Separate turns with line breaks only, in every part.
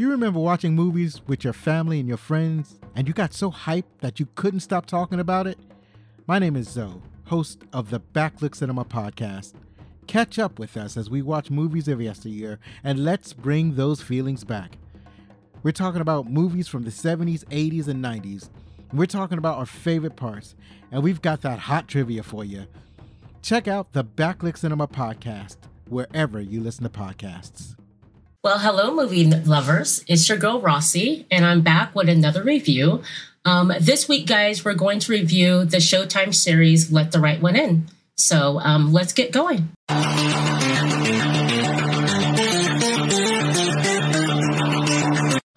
You remember watching movies with your family and your friends, and you got so hyped that you couldn't stop talking about it? My name is Zoe, host of the Backlook Cinema podcast. Catch up with us as we watch movies of yesteryear, and let's bring those feelings back. We're talking about movies from the 70s, 80s, and 90s. We're talking about our favorite parts, and we've got that hot trivia for you. Check out the Backlook Cinema podcast wherever you listen to podcasts.
Well, hello, movie lovers. It's your girl Rossi, and I'm back with another review. Um, this week, guys, we're going to review the Showtime series Let the Right One In. So um, let's get going.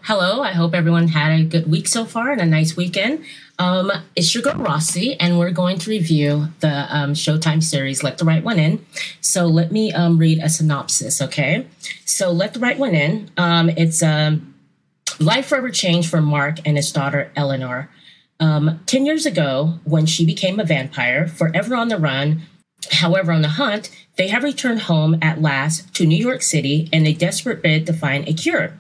Hello, I hope everyone had a good week so far and a nice weekend. Um, it's your girl Rossi, and we're going to review the um, Showtime series Let the Right One In. So let me um, read a synopsis, okay? So Let the Right One In. Um, it's um, life forever change for Mark and his daughter Eleanor. Um, Ten years ago, when she became a vampire, forever on the run, however on the hunt, they have returned home at last to New York City in a desperate bid to find a cure.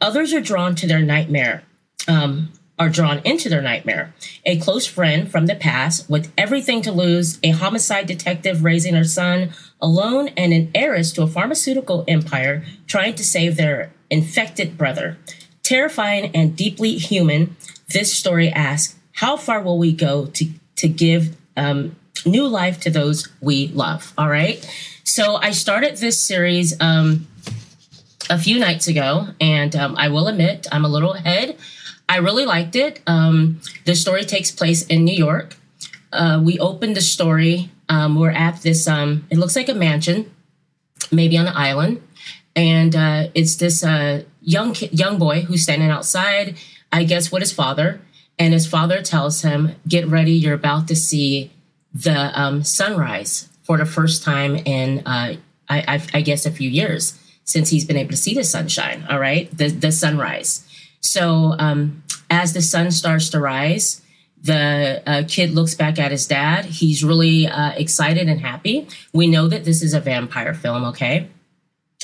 Others are drawn to their nightmare. Um, are drawn into their nightmare. A close friend from the past with everything to lose, a homicide detective raising her son alone, and an heiress to a pharmaceutical empire trying to save their infected brother. Terrifying and deeply human, this story asks how far will we go to, to give um, new life to those we love? All right. So I started this series um, a few nights ago, and um, I will admit I'm a little ahead I really liked it. Um, the story takes place in New York. Uh, we opened the story. Um, we're at this. Um, it looks like a mansion, maybe on an island, and uh, it's this uh, young young boy who's standing outside. I guess with his father, and his father tells him, "Get ready. You're about to see the um, sunrise for the first time in, uh, I, I, I guess, a few years since he's been able to see the sunshine. All right, the the sunrise." So um, as the sun starts to rise, the uh, kid looks back at his dad. He's really uh, excited and happy. We know that this is a vampire film, okay?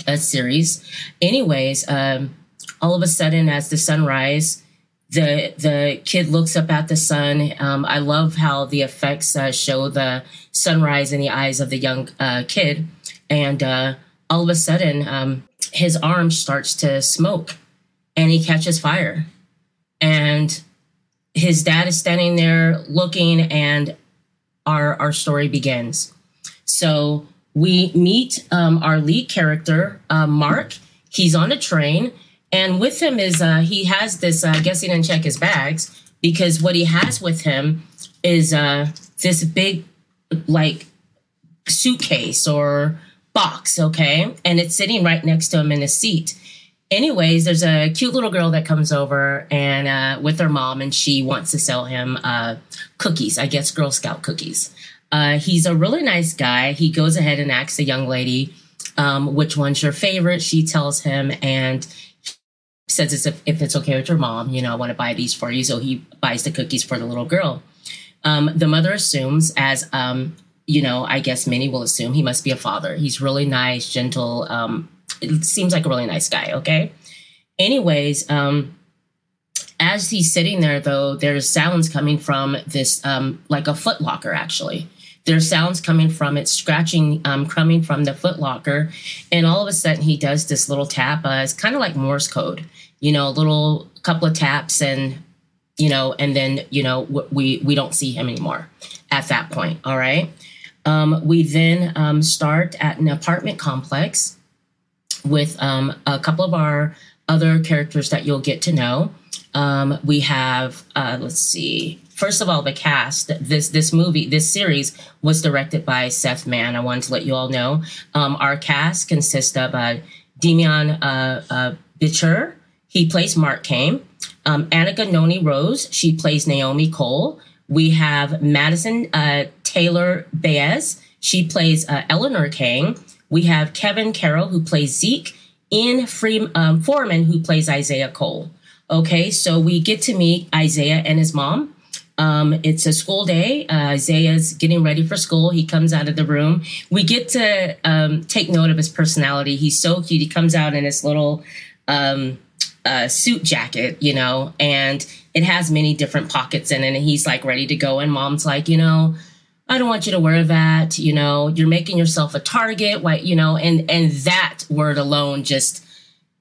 A series. Anyways, um, all of a sudden, as the sun rises, the the kid looks up at the sun. Um, I love how the effects uh, show the sunrise in the eyes of the young uh, kid, and uh, all of a sudden, um, his arm starts to smoke and he catches fire. And his dad is standing there looking, and our, our story begins. So we meet um, our lead character, uh, Mark. He's on a train, and with him is uh, he has this. Uh, I guess he didn't check his bags because what he has with him is uh, this big, like, suitcase or box. Okay, and it's sitting right next to him in his seat anyways, there's a cute little girl that comes over and uh, with her mom, and she wants to sell him uh, cookies. I guess Girl Scout cookies. Uh, he's a really nice guy. He goes ahead and asks the young lady um, which one's your favorite. She tells him, and says if, if it's okay with your mom, you know, I want to buy these for you. So he buys the cookies for the little girl. Um, the mother assumes, as um, you know, I guess many will assume, he must be a father. He's really nice, gentle, um, it seems like a really nice guy. Okay. Anyways, um, as he's sitting there, though, there's sounds coming from this, um, like a foot locker, actually. There's sounds coming from it, scratching, um, coming from the foot locker. And all of a sudden, he does this little tap. Uh, it's kind of like Morse code, you know, a little couple of taps, and, you know, and then, you know, we, we don't see him anymore at that point. All right. Um, we then um, start at an apartment complex with um, a couple of our other characters that you'll get to know. Um, we have, uh, let's see. First of all, the cast. This this movie, this series was directed by Seth Mann. I wanted to let you all know. Um, our cast consists of uh, Demian uh, uh, Bichir. He plays Mark Kane. Um, Anika Noni Rose. She plays Naomi Cole. We have Madison uh, Taylor Baez. She plays uh, Eleanor Kane. We have Kevin Carroll, who plays Zeke, Ian Free, um, Foreman, who plays Isaiah Cole. Okay, so we get to meet Isaiah and his mom. Um, it's a school day. Uh, Isaiah's getting ready for school. He comes out of the room. We get to um, take note of his personality. He's so cute. He comes out in his little, um, uh, suit jacket, you know, and it has many different pockets in it. And he's like ready to go. And mom's like, you know, I don't want you to wear that. You know, you're making yourself a target. Why, you know, and and that word alone just,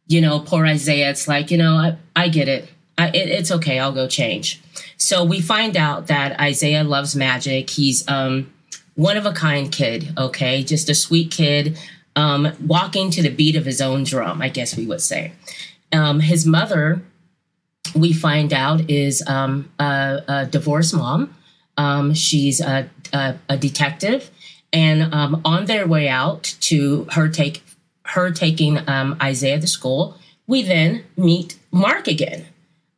you know, poor Isaiah. It's like, you know, I, I get it. I, it. It's okay. I'll go change. So we find out that Isaiah loves magic. He's um one of a kind kid. Okay, just a sweet kid, um, walking to the beat of his own drum. I guess we would say. Um, his mother, we find out, is um, a, a divorced mom. Um, she's a, a, a, detective, and um, on their way out to her take her taking um, Isaiah to school, we then meet Mark again,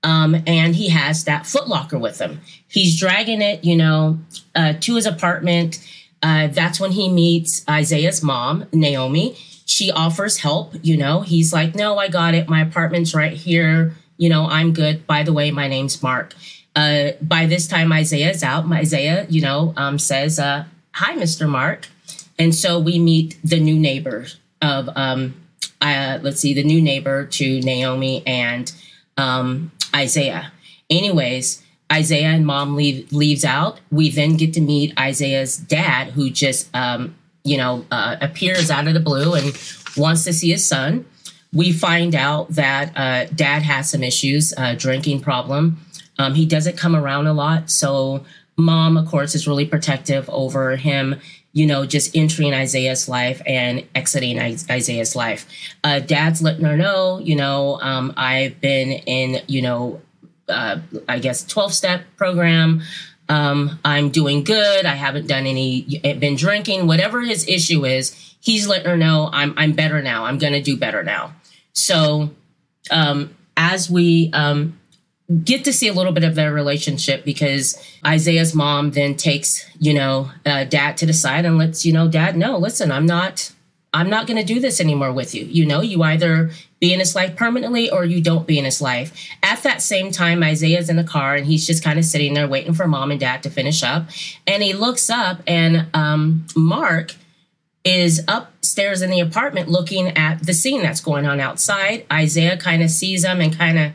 um, and he has that footlocker with him. He's dragging it, you know, uh, to his apartment. Uh, that's when he meets Isaiah's mom, Naomi she offers help, you know. He's like, "No, I got it. My apartment's right here. You know, I'm good. By the way, my name's Mark." Uh, by this time, Isaiah's out. Isaiah, you know, um, says, uh, "Hi, Mr. Mark," and so we meet the new neighbor of, um, uh, let's see, the new neighbor to Naomi and um, Isaiah. Anyways, Isaiah and mom leave, leaves out. We then get to meet Isaiah's dad, who just um, you know, uh, appears out of the blue and wants to see his son. We find out that uh, dad has some issues, uh, drinking problem. Um, he doesn't come around a lot. So mom, of course, is really protective over him, you know, just entering Isaiah's life and exiting Isaiah's life. Uh, dad's letting her know, you know, um, I've been in, you know, uh, I guess 12 step program um, I'm doing good. I haven't done any, been drinking, whatever his issue is. He's letting her know I'm I'm better now. I'm going to do better now. So um, as we um, get to see a little bit of their relationship, because Isaiah's mom then takes you know uh, dad to the side and lets you know dad know. Listen, I'm not I'm not going to do this anymore with you. You know, you either be in his life permanently or you don't be in his life. At that same time, Isaiah's in the car and he's just kind of sitting there waiting for mom and dad to finish up. And he looks up and um, Mark is upstairs in the apartment looking at the scene that's going on outside. Isaiah kind of sees him and kind of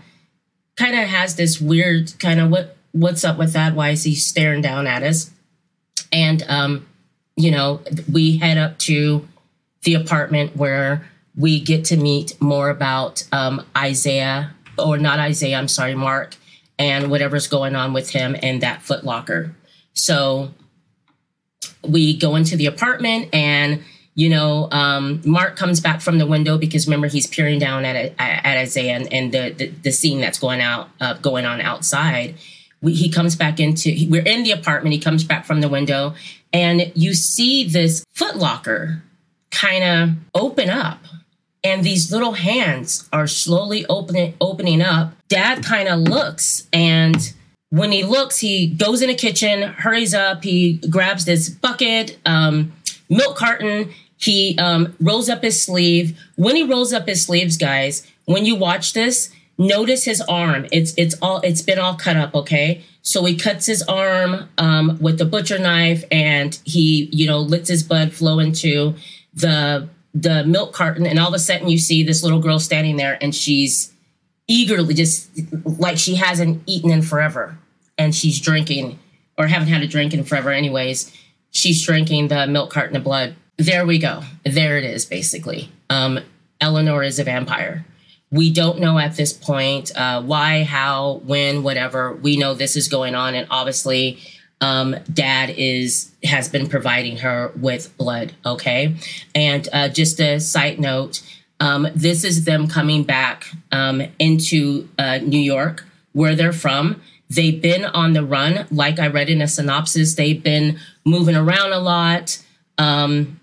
kind of has this weird kind of what what's up with that? Why is he staring down at us? And um, you know, we head up to the apartment where we get to meet more about um, Isaiah, or not Isaiah, I'm sorry, Mark, and whatever's going on with him and that footlocker. So we go into the apartment and you know um, mark comes back from the window because remember he's peering down at, at isaiah and, and the, the, the scene that's going out uh, going on outside. We, he comes back into we're in the apartment. He comes back from the window and you see this footlocker kind of open up and these little hands are slowly opening opening up. Dad kind of looks and when he looks he goes in the kitchen hurries up he grabs this bucket um, milk carton he um, rolls up his sleeve. When he rolls up his sleeves guys when you watch this notice his arm. It's it's all it's been all cut up okay? So he cuts his arm um, with the butcher knife and he you know lets his blood flow into the the milk carton. And all of a sudden you see this little girl standing there and she's eagerly just like she hasn't eaten in forever. And she's drinking or haven't had a drink in forever anyways she's drinking the milk carton of blood there we go there it is basically um, eleanor is a vampire we don't know at this point uh, why how when whatever we know this is going on and obviously um, dad is has been providing her with blood. Okay, and uh, just a side note, um, this is them coming back um, into uh, New York, where they're from. They've been on the run, like I read in a synopsis. They've been moving around a lot. Um,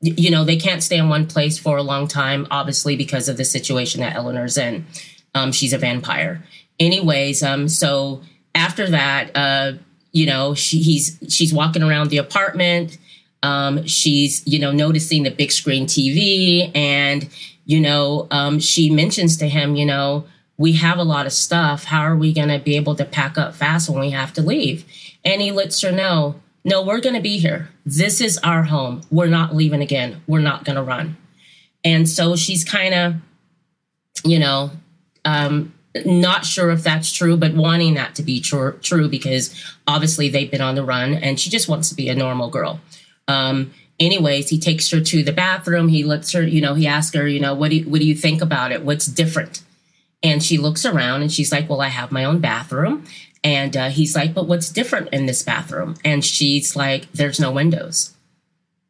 you know, they can't stay in one place for a long time, obviously, because of the situation that Eleanor's in. Um, she's a vampire. Anyways, um, so after that, uh, you know she, he's she's walking around the apartment um, she's you know noticing the big screen tv and you know um, she mentions to him you know we have a lot of stuff how are we going to be able to pack up fast when we have to leave and he lets her know no we're going to be here this is our home we're not leaving again we're not going to run and so she's kind of you know um, not sure if that's true, but wanting that to be true, true because obviously they've been on the run and she just wants to be a normal girl. Um, anyways, he takes her to the bathroom. He lets her, you know, he asks her, you know, what do you, what do you think about it? What's different? And she looks around and she's like, well, I have my own bathroom. And uh, he's like, but what's different in this bathroom? And she's like, there's no windows.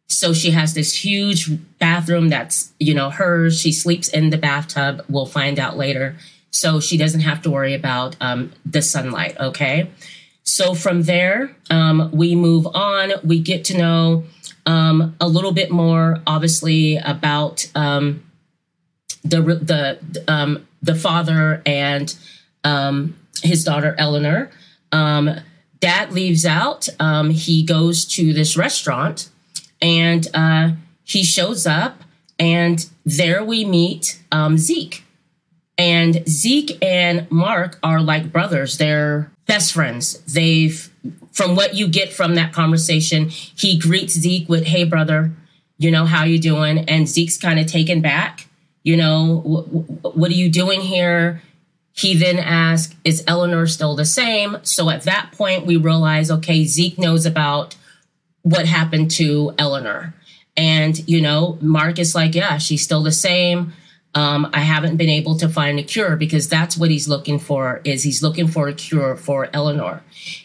So she has this huge bathroom that's, you know, hers. She sleeps in the bathtub. We'll find out later. So she doesn't have to worry about um, the sunlight. Okay. So from there, um, we move on. We get to know um, a little bit more, obviously, about um, the the um, the father and um, his daughter Eleanor. Um, dad leaves out. Um, he goes to this restaurant, and uh, he shows up, and there we meet um, Zeke. And Zeke and Mark are like brothers. They're best friends. They've, from what you get from that conversation, he greets Zeke with, "Hey, brother, you know how you doing?" And Zeke's kind of taken back. You know, what are you doing here? He then asks, Is Eleanor still the same? So at that point, we realize, okay, Zeke knows about what happened to Eleanor. And, you know, Mark is like, Yeah, she's still the same. Um, I haven't been able to find a cure because that's what he's looking for is he's looking for a cure for Eleanor.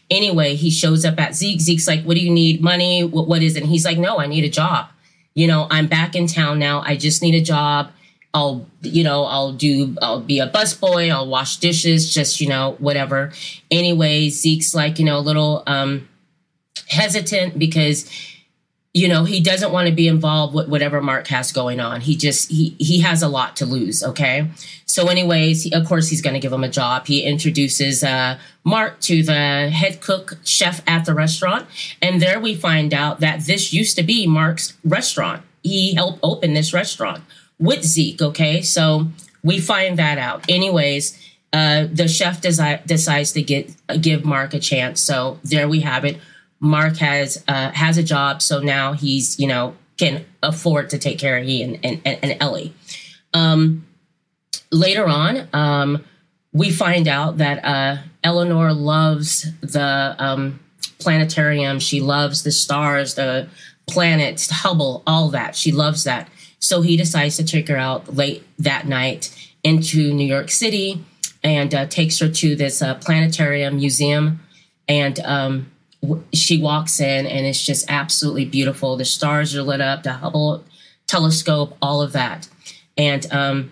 Anyway, he shows up at Zeke. Zeke's like, what do you need? Money? What, what is it? And he's like, no, I need a job. You know, I'm back in town now. I just need a job. I'll, you know, I'll do, I'll be a busboy, I'll wash dishes, just, you know, whatever. Anyway, Zeke's like, you know, a little um, hesitant because, you know, he doesn't want to be involved with whatever Mark has going on. He just, he, he has a lot to lose. Okay. So anyways, he, of course, he's going to give him a job. He introduces uh, Mark to the head cook chef at the restaurant. And there we find out that this used to be Mark's restaurant. He helped open this restaurant with Zeke. Okay, so we find that out. Anyways, uh, the chef desi- decides to get uh, give Mark a chance. So there we have it. Mark has uh, has a job, so now he's you know can afford to take care of he and and, and Ellie. Um, later on, um, we find out that uh, Eleanor loves the um, planetarium. She loves the stars, the planets, Hubble, all that. She loves that. So he decides to take her out late that night into New York City and uh, takes her to this uh, planetarium museum. And um, w- she walks in, and it's just absolutely beautiful. The stars are lit up, the Hubble telescope, all of that. And um,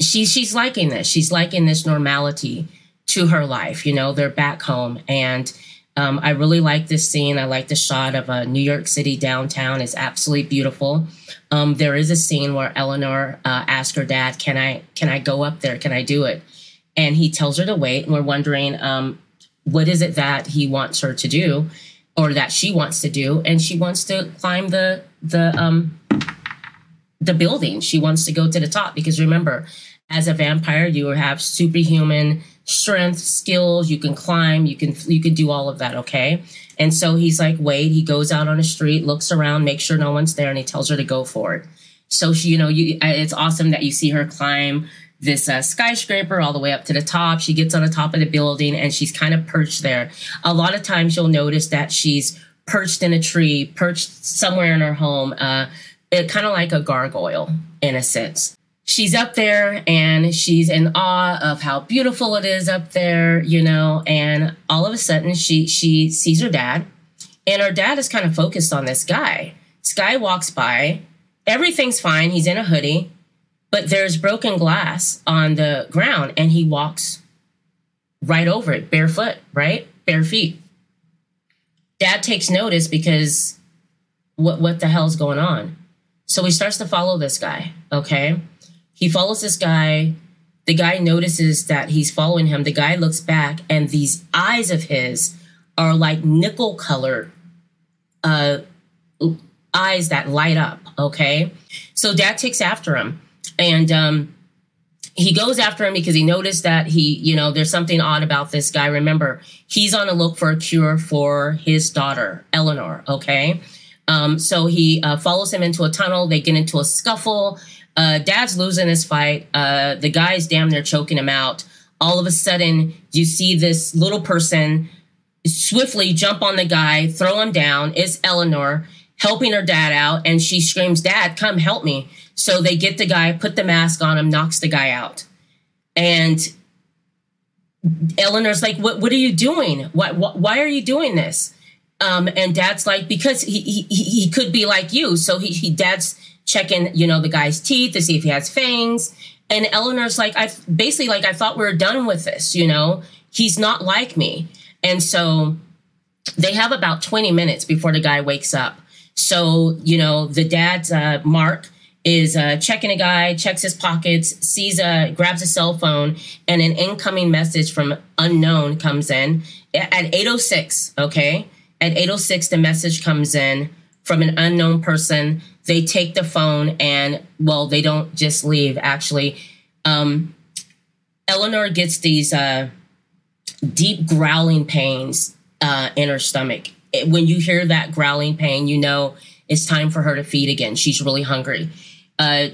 she, she's liking this. She's liking this normality to her life. You know, they're back home. And um, I really like this scene. I like the shot of a New York City downtown. It's absolutely beautiful. Um, there is a scene where Eleanor uh, asks her dad, "Can I can I go up there? Can I do it?" And he tells her to wait. And we're wondering, um, what is it that he wants her to do, or that she wants to do? And she wants to climb the the um, the building. She wants to go to the top because remember, as a vampire, you have superhuman strength, skills, you can climb, you can you can do all of that, okay? And so he's like, wait, he goes out on the street, looks around, makes sure no one's there, and he tells her to go for it. So she, you know, you it's awesome that you see her climb this uh, skyscraper all the way up to the top. She gets on the top of the building and she's kind of perched there. A lot of times you'll notice that she's perched in a tree, perched somewhere in her home, uh, it, kind of like a gargoyle in a sense she's up there and she's in awe of how beautiful it is up there, you know, and all of a sudden she she sees her dad and her dad is kind of focused on this guy. This guy walks by, everything's fine, he's in a hoodie, but there's broken glass on the ground and he walks right over it barefoot, right? Bare feet. Dad takes notice because what what the hell's going on? So he starts to follow this guy, okay? He follows this guy. The guy notices that he's following him. The guy looks back, and these eyes of his are like nickel colored uh, eyes that light up. Okay. So dad takes after him. And um, he goes after him because he noticed that he, you know, there's something odd about this guy. Remember, he's on a look for a cure for his daughter, Eleanor. Okay. Um, so he uh, follows him into a tunnel. They get into a scuffle Uh, dad's losing this fight. Uh, the guy's damn near choking him out. All of a sudden, you see this little person swiftly jump on the guy, throw him down. It's Eleanor helping her dad out, and she screams, Dad, come help me. So they get the guy, put the mask on him, knocks the guy out. And Eleanor's like, What, what are you doing? Why, why are you doing this? Um, and dad's like, Because he, he, he could be like you. So he, he dad's checking, you know, the guy's teeth to see if he has fangs. And Eleanor's like, I basically like, I thought we were done with this, you know, he's not like me. And so they have about 20 minutes before the guy wakes up. So, you know, the dad's uh, Mark is uh, checking a guy, checks his pockets, sees a, grabs a cell phone, and an incoming message from unknown comes in at 806. Okay. At 806, the message comes in from an unknown person. They take the phone and, well, they don't just leave, actually. Um, Eleanor gets these uh, deep growling pains uh, in her stomach. It, when you hear that growling pain, you know it's time for her to feed again. She's really hungry. Uh,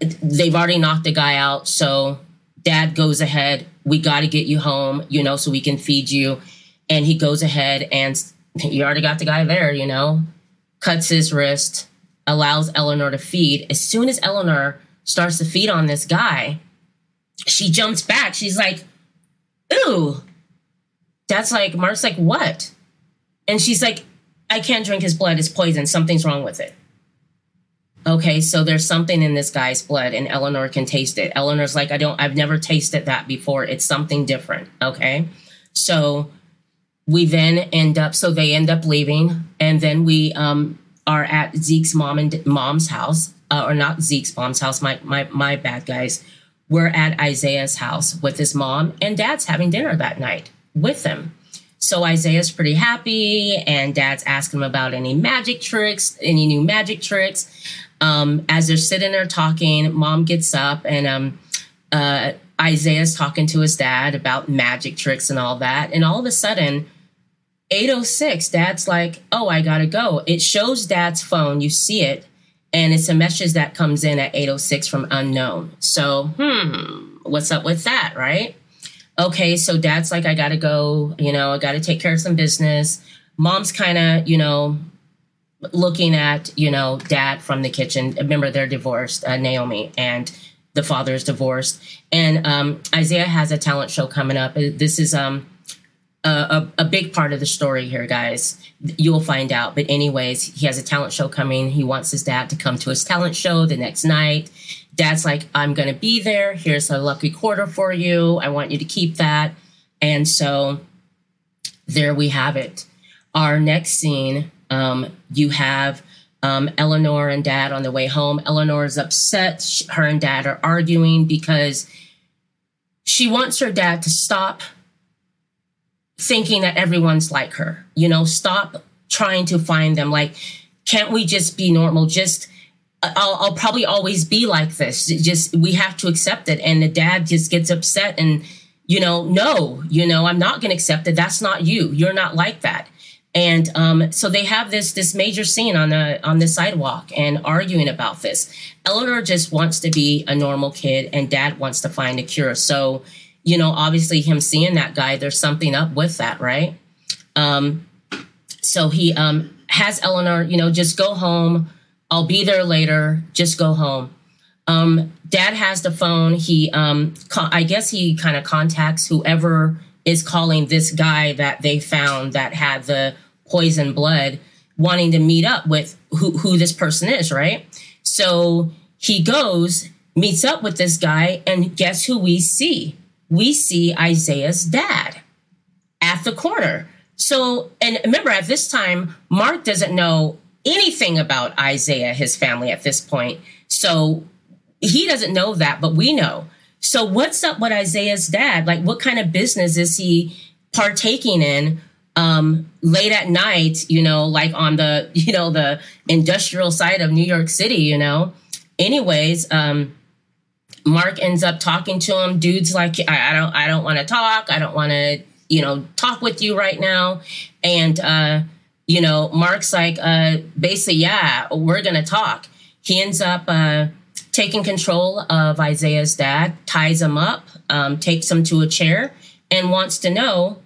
they've already knocked the guy out, so dad goes ahead. We got to get you home, you know, so we can feed you. And he goes ahead and you already got the guy there, you know, cuts his wrist, allows Eleanor to feed. As soon as Eleanor starts to feed on this guy, she jumps back. She's like, ooh. Dad's like, Mark's like, what? And she's like, I can't drink his blood. It's poison. Something's wrong with it. Okay, so there's something in this guy's blood, and Eleanor can taste it. Eleanor's like, I don't, I've never tasted that before. It's something different. Okay. So we then end up, so they end up leaving, and then we um, are at Zeke's mom and mom's house, uh, or not Zeke's mom's house, my, my, my bad guys. We're at Isaiah's house with his mom, and dad's having dinner that night with them. So Isaiah's pretty happy, and dad's asking him about any magic tricks, any new magic tricks. Um, as they're sitting there talking, mom gets up and um, uh, Isaiah's talking to his dad about magic tricks and all that. And all of a sudden, 806, dad's like, Oh, I gotta go. It shows dad's phone. You see it. And it's a message that comes in at 806 from unknown. So, hmm, what's up with that, right? okay, so dad's like, I gotta go, you know, I gotta take care of some business. Mom's kind of, you know, looking at, you know, dad from the kitchen. Remember, they're divorced, uh, Naomi, and the father is divorced. And um, Isaiah has a talent show coming up. This is um, a, a, big part of the story here, guys. You'll find out. But, anyways, he has a talent show coming. He wants his dad to come to his talent show the next night dad's like, I'm going to be there. Here's a lucky quarter for you. I want you to keep that. And so there we have it. Our next scene, um, you have um, Eleanor and dad on the way home. Eleanor is upset. Her and dad are arguing because she wants her dad to stop thinking that everyone's like her. You know, stop trying to find them. Like, can't we just be normal? Just I'll, I'll probably always be like this. Just we have to accept it. And the dad just gets upset and you know, no, you know, I'm not going to accept it. That's not you. You're not like that. And um, so they have this this major scene on the on the sidewalk and arguing about this. Eleanor just wants to be a normal kid, and Dad wants to find a cure. So, you know, obviously him seeing that guy, there's something up with that, right? Um, so he um, has Eleanor, you know, just go home I'll be there later. Just go home. Um, dad has the phone. He, um, I guess he kind of contacts whoever is calling this guy that they found that had the poison blood, wanting to meet up with who, who this person is, right? So he goes, meets up with this guy, and guess who we see? We see Isaiah's dad at the corner. So, and remember, at this time, Mark doesn't know anything about Isaiah, his family at this point. So he doesn't know that, but we know. So what's up with Isaiah's dad? Like, what kind of business is he partaking in um, late at night? You know, like on the you know the industrial side of New York City. You know. Anyways, um, Mark ends up talking to him. Dude's like, I, I don't, I don't want to talk. I don't want to, you know, talk with you right now. And uh, you know, Mark's like, uh, basically, yeah, we're going to talk. He ends up uh, taking control of Isaiah's dad, ties him up, um, takes him to a chair, and wants to know.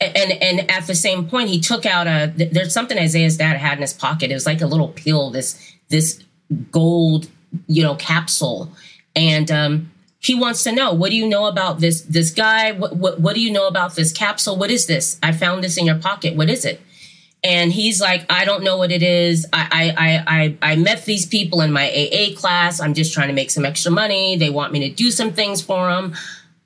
And and at the same point, he took out a. There's something Isaiah's dad had in his pocket. It was like a little pill. This this gold, you know, capsule, and um, he wants to know what do you know about this this guy? What, what what do you know about this capsule? What is this? I found this in your pocket. What is it? and he's like i don't know what it is I, I i i met these people in my aa class i'm just trying to make some extra money they want me to do some things for them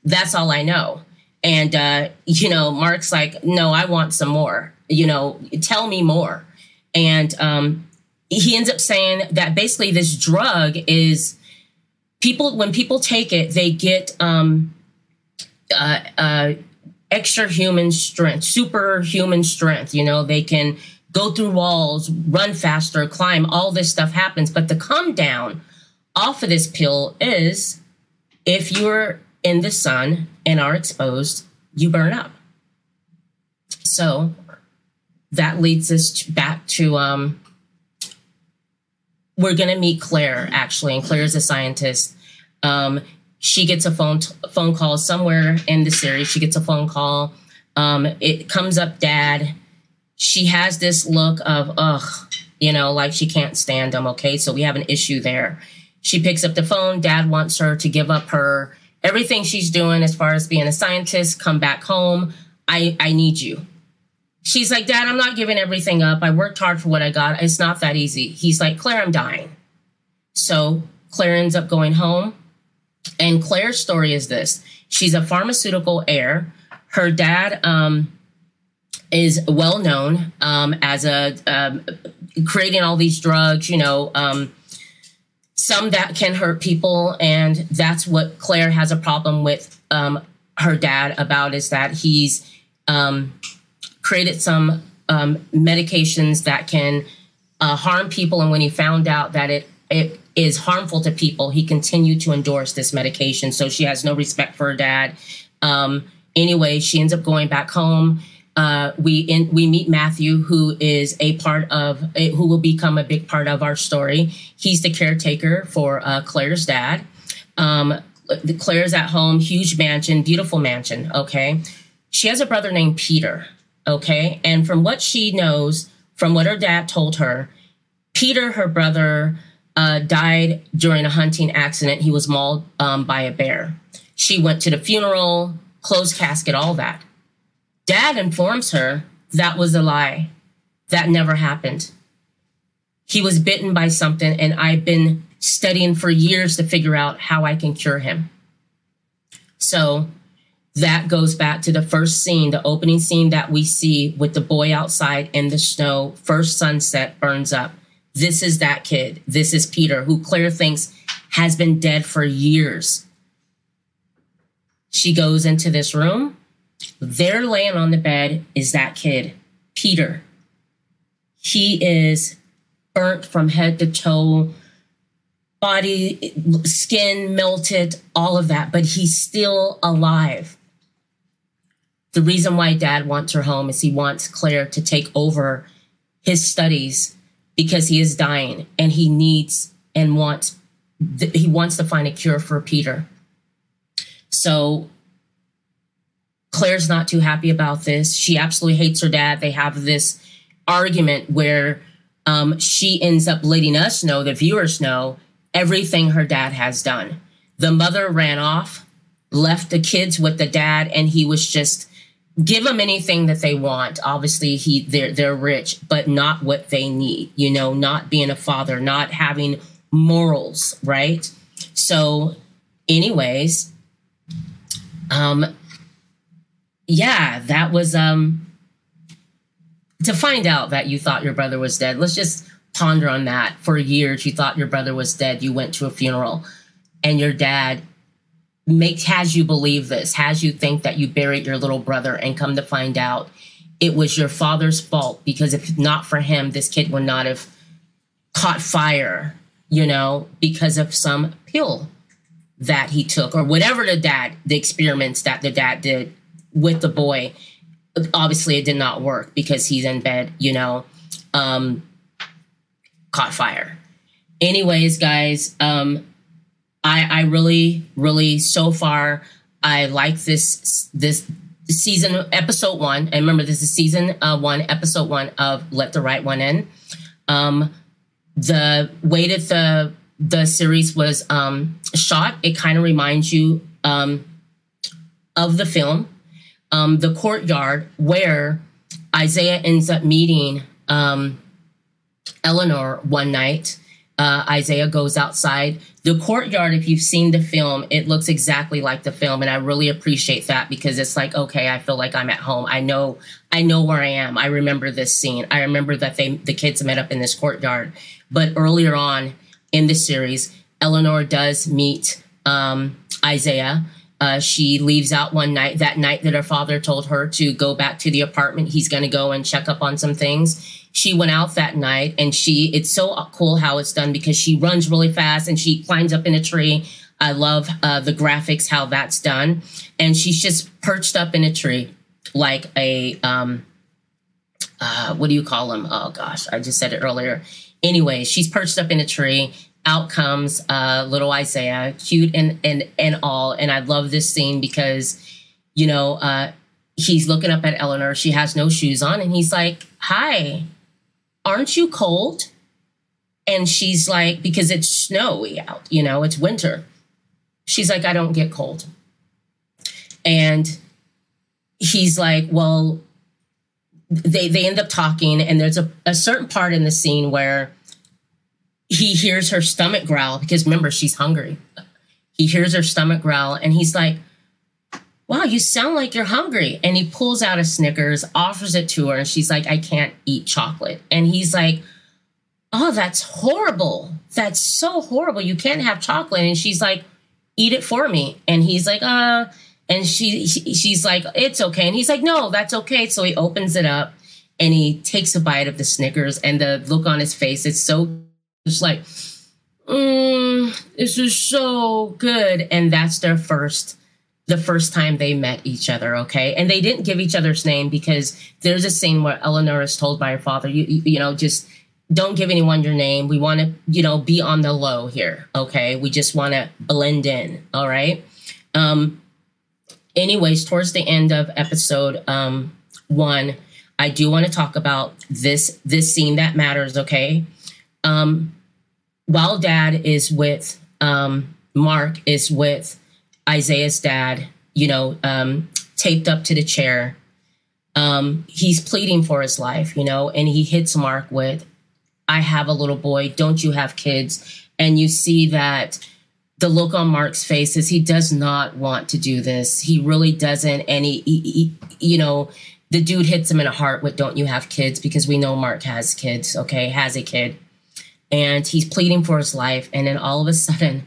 that's all i know and uh, you know mark's like no i want some more you know tell me more and um, he ends up saying that basically this drug is people when people take it they get um, uh, uh, extra human strength, superhuman strength. You know, they can go through walls, run faster, climb, all this stuff happens. But the come down off of this pill is if you're in the sun and are exposed, you burn up. So that leads us back to um, we're going to meet Claire actually, and Claire is a scientist. Um, she gets a phone t- phone call somewhere in the series. She gets a phone call. Um, it comes up, Dad. She has this look of ugh, you know, like she can't stand him. Okay, so we have an issue there. She picks up the phone. Dad wants her to give up her everything she's doing as far as being a scientist. Come back home. I I need you. She's like, Dad, I'm not giving everything up. I worked hard for what I got. It's not that easy. He's like, Claire, I'm dying. So Claire ends up going home and Claire's story is this she's a pharmaceutical heir. Her dad um, is well known um, as a um, creating all these drugs, you know, um, some that can hurt people. And that's what Claire has a problem with um, her dad about is that he's um, created some medications that can uh, harm people. And when he found out that it, it is harmful to people, he continued to endorse this medication. So she has no respect for her dad. Um, anyway, she ends up going back home. Uh, we in, we meet Matthew, who is a part of who will become a big part of our story. He's the caretaker for uh, Claire's dad. Um, Claire's at home, huge mansion, beautiful mansion. Okay, she has a brother named Peter. Okay, and from what she knows, from what her dad told her, Peter, her brother, uh, died during a hunting accident. He was mauled um, by a bear. She went to the funeral, closed casket, all that. Dad informs her that was a lie. That never happened. He was bitten by something, and I've been studying for years to figure out how I can cure him. So that goes back to the first scene, the opening scene that we see with the boy outside in the snow. First sunset burns up this is that kid. This is Peter, who Claire thinks has been dead for years. She goes into this room. There, laying on the bed, is that kid, Peter. He is burnt from head to toe, body, skin melted, all of that, but he's still alive. The reason why dad wants her home is he wants Claire to take over his studies because he is dying and he needs and wants th- he wants to find a cure for Peter. So Claire's not too happy about this. She absolutely hates her dad. They have this argument where um, she ends up letting us know, the viewers know, everything her dad has done. The mother ran off, left the kids with the dad, and he was just give them anything that they want. Obviously, he they're they're rich, but not what they need. You know, not being a father, not having morals, right? So, anyways, um, yeah, that was um to find out that you thought your brother was dead. Let's just ponder on that. For years, you thought your brother was dead. You went to a funeral, and your dad makes has you believe this, has you think that you buried your little brother, and come to find out it was your father's fault because if not for him, this kid would not have caught fire, you know, because of some pill that he took or whatever the dad, the experiments that the dad did with the boy. Obviously, it did not work because he's in bed, you know, um, caught fire. Anyways, guys, um, I, I really, really, so far, I like this this season episode one. And remember, this is season uh, one, episode one of Let the Right One In. Um, the way that the the series was um, shot, it kind of reminds you um, of the film, um, the courtyard where Isaiah ends up meeting um, Eleanor one night. Uh, Isaiah goes outside. The courtyard, if you've seen the film, it looks exactly like the film, and I really appreciate that because it's like, okay, I feel like I'm at home. I know, I know where I am. I remember this scene. I remember that they, the kids met up in this courtyard. But earlier on in the series, Eleanor does meet um, Isaiah. Uh, she leaves out one night, that night that her father told her to go back to the apartment. He's going to go and check up on some things. She went out that night and she, it's so cool how it's done because she runs really fast and she climbs up in a tree. I love uh, the graphics, how that's done. And she's just perched up in a tree like a, um, uh, what do you call them? Oh gosh, I just said it earlier. Anyway, she's perched up in a tree. Out comes uh, little Isaiah, cute and and and all. And I love this scene because, you know, uh, he's looking up at Eleanor. She has no shoes on, and he's like, "Hi, aren't you cold?" And she's like, "Because it's snowy out. You know, it's winter." She's like, "I don't get cold." And he's like, "Well, they they end up talking and there's a, a certain part in the scene where he hears her stomach growl because remember she's hungry he hears her stomach growl and he's like wow you sound like you're hungry and he pulls out a snickers offers it to her and she's like i can't eat chocolate and he's like oh that's horrible that's so horrible you can't have chocolate and she's like eat it for me and he's like uh and she, she she's like, it's okay. And he's like, no, that's okay. So he opens it up and he takes a bite of the Snickers and the look on his face, it's so it's like, mm, this is so good. And that's their first the first time they met each other, okay? And they didn't give each other's name because there's a scene where Eleanor is told by her father, you, you, you know, just don't give anyone your name. We want to, you know, be on the low here, okay? We just want to blend in, all right? Um, anyways, towards the end of episode um, one, I do want to talk about this this scene that matters. Okay, um, while Dad is with um, Mark is with Isaiah's dad, you know, um, taped up to the chair. Um, he's pleading for his life, you know, and he hits Mark with, "I have a little boy. Don't you have kids?" And you see that the look on Mark's face is he does not want to do this. He really doesn't. And he, he, he, you know, the dude hits him in the heart with, don't you have kids? Because we know Mark has kids, okay, has a kid. And he's pleading for his life. And then all of a sudden,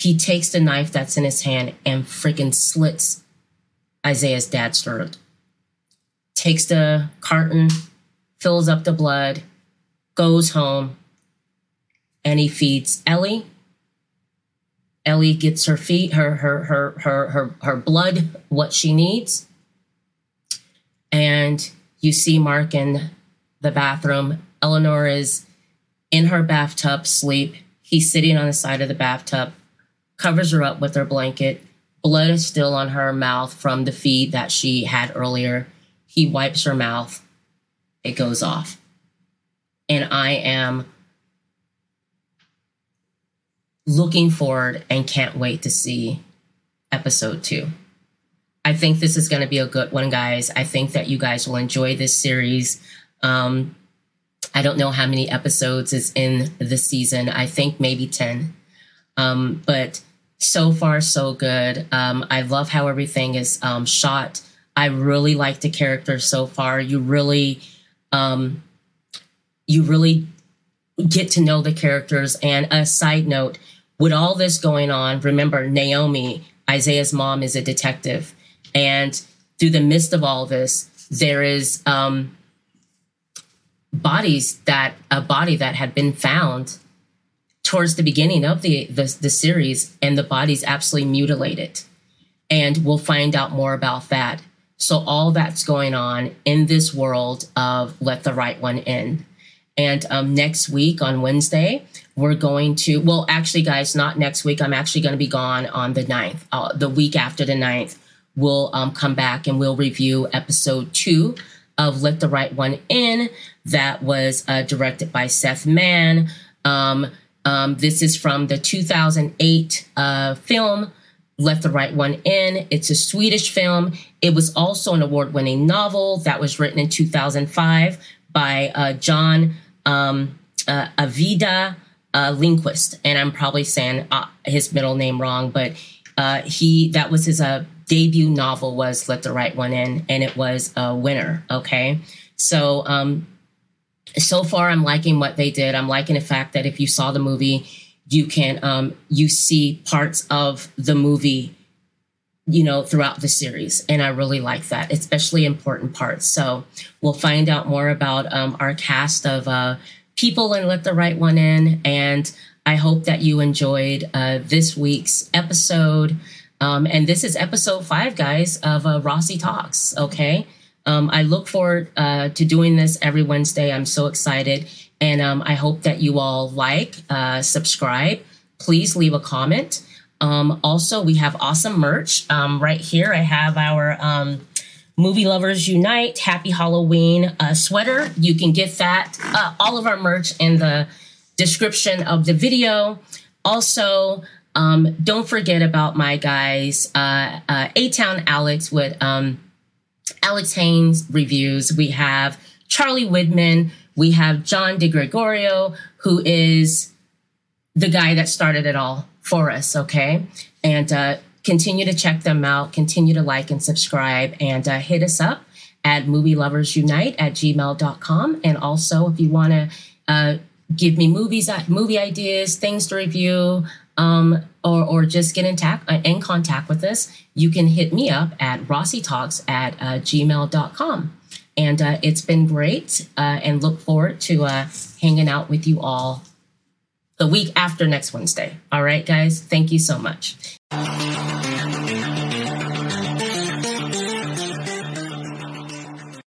he takes the knife that's in his hand and freaking slits Isaiah's dad's throat. Takes the carton, fills up the blood, goes home, and he feeds Ellie Ellie gets her feet, her her her her her her blood, what she needs. And you see Mark in the bathroom. Eleanor is in her bathtub, sleep. He's sitting on the side of the bathtub, covers her up with her blanket. Blood is still on her mouth from the feed that she had earlier. He wipes her mouth. It goes off. And I am looking forward and can't wait to see episode two. I think this is going to be a good one, guys. I think that you guys will enjoy this series. Um, I don't know how many episodes is in the season. I think maybe 10. Um, but so far, so good. Um, I love how everything is um, shot. I really like the characters so far. You really, um, you really get to know the characters. And a side note, with all this going on, remember Naomi, Isaiah's mom, is a detective. And through the midst of all this, there is um, bodies that a body that had been found towards the beginning of the, the, the series, and the body's absolutely mutilated. And we'll find out more about that. So all that's going on in this world of let the right one in. And um, next week on Wednesday, we're going to, well, actually, guys, not next week. I'm actually going to be gone on the 9th. Uh, the week after the 9th, we'll um, come back and we'll review episode two of Let the Right One In that was uh, directed by Seth Mann. Um, um, this is from the 2008 uh, film Let the Right One In. It's a Swedish film. It was also an award winning novel that was written in 2005 by uh, John um, uh, Avida uh, Lindqvist. And I'm probably saying uh, his middle name wrong, but uh, he that was his uh, debut novel was Let the Right One In, and it was a winner. Okay. So um, so far i'm liking what they did. I'm liking the fact that if you saw the movie you can um, you see parts of the movie you know throughout the series and i really like that especially important parts. So we'll find out more about um, our cast of uh, people and let the right one in and i hope that you enjoyed uh, this week's episode. Um, and this is episode five guys of uh, rossi talks okay um, I look forward uh, to doing this every Wednesday. I'm so excited. And um, I hope that you all like, uh, subscribe. Please leave a comment. Um, also, we have awesome merch um, right here. I have our um, Movie Lovers Unite Happy Halloween uh, sweater. You can get that, uh, all of our merch in the description of the video. Also, um, don't forget about my guys, uh, uh, A Town Alex with Alex Haynes reviews. We have Charlie Widman. We have John DeGregorio, who is the guy that started it all for us. Okay. And uh, continue to check them out, continue to like and subscribe, and uh, hit us up at movie lovers unite at gmail.com. And also, if you want to uh, give me movies, uh, movie ideas, things to review, um, or, or just get in, tac- uh, in contact with us, you can hit me up at rossytalks at uh, gmail.com. And uh, it's been great uh, and look forward to uh, hanging out with you all the week after next Wednesday. All right, guys, thank you so much.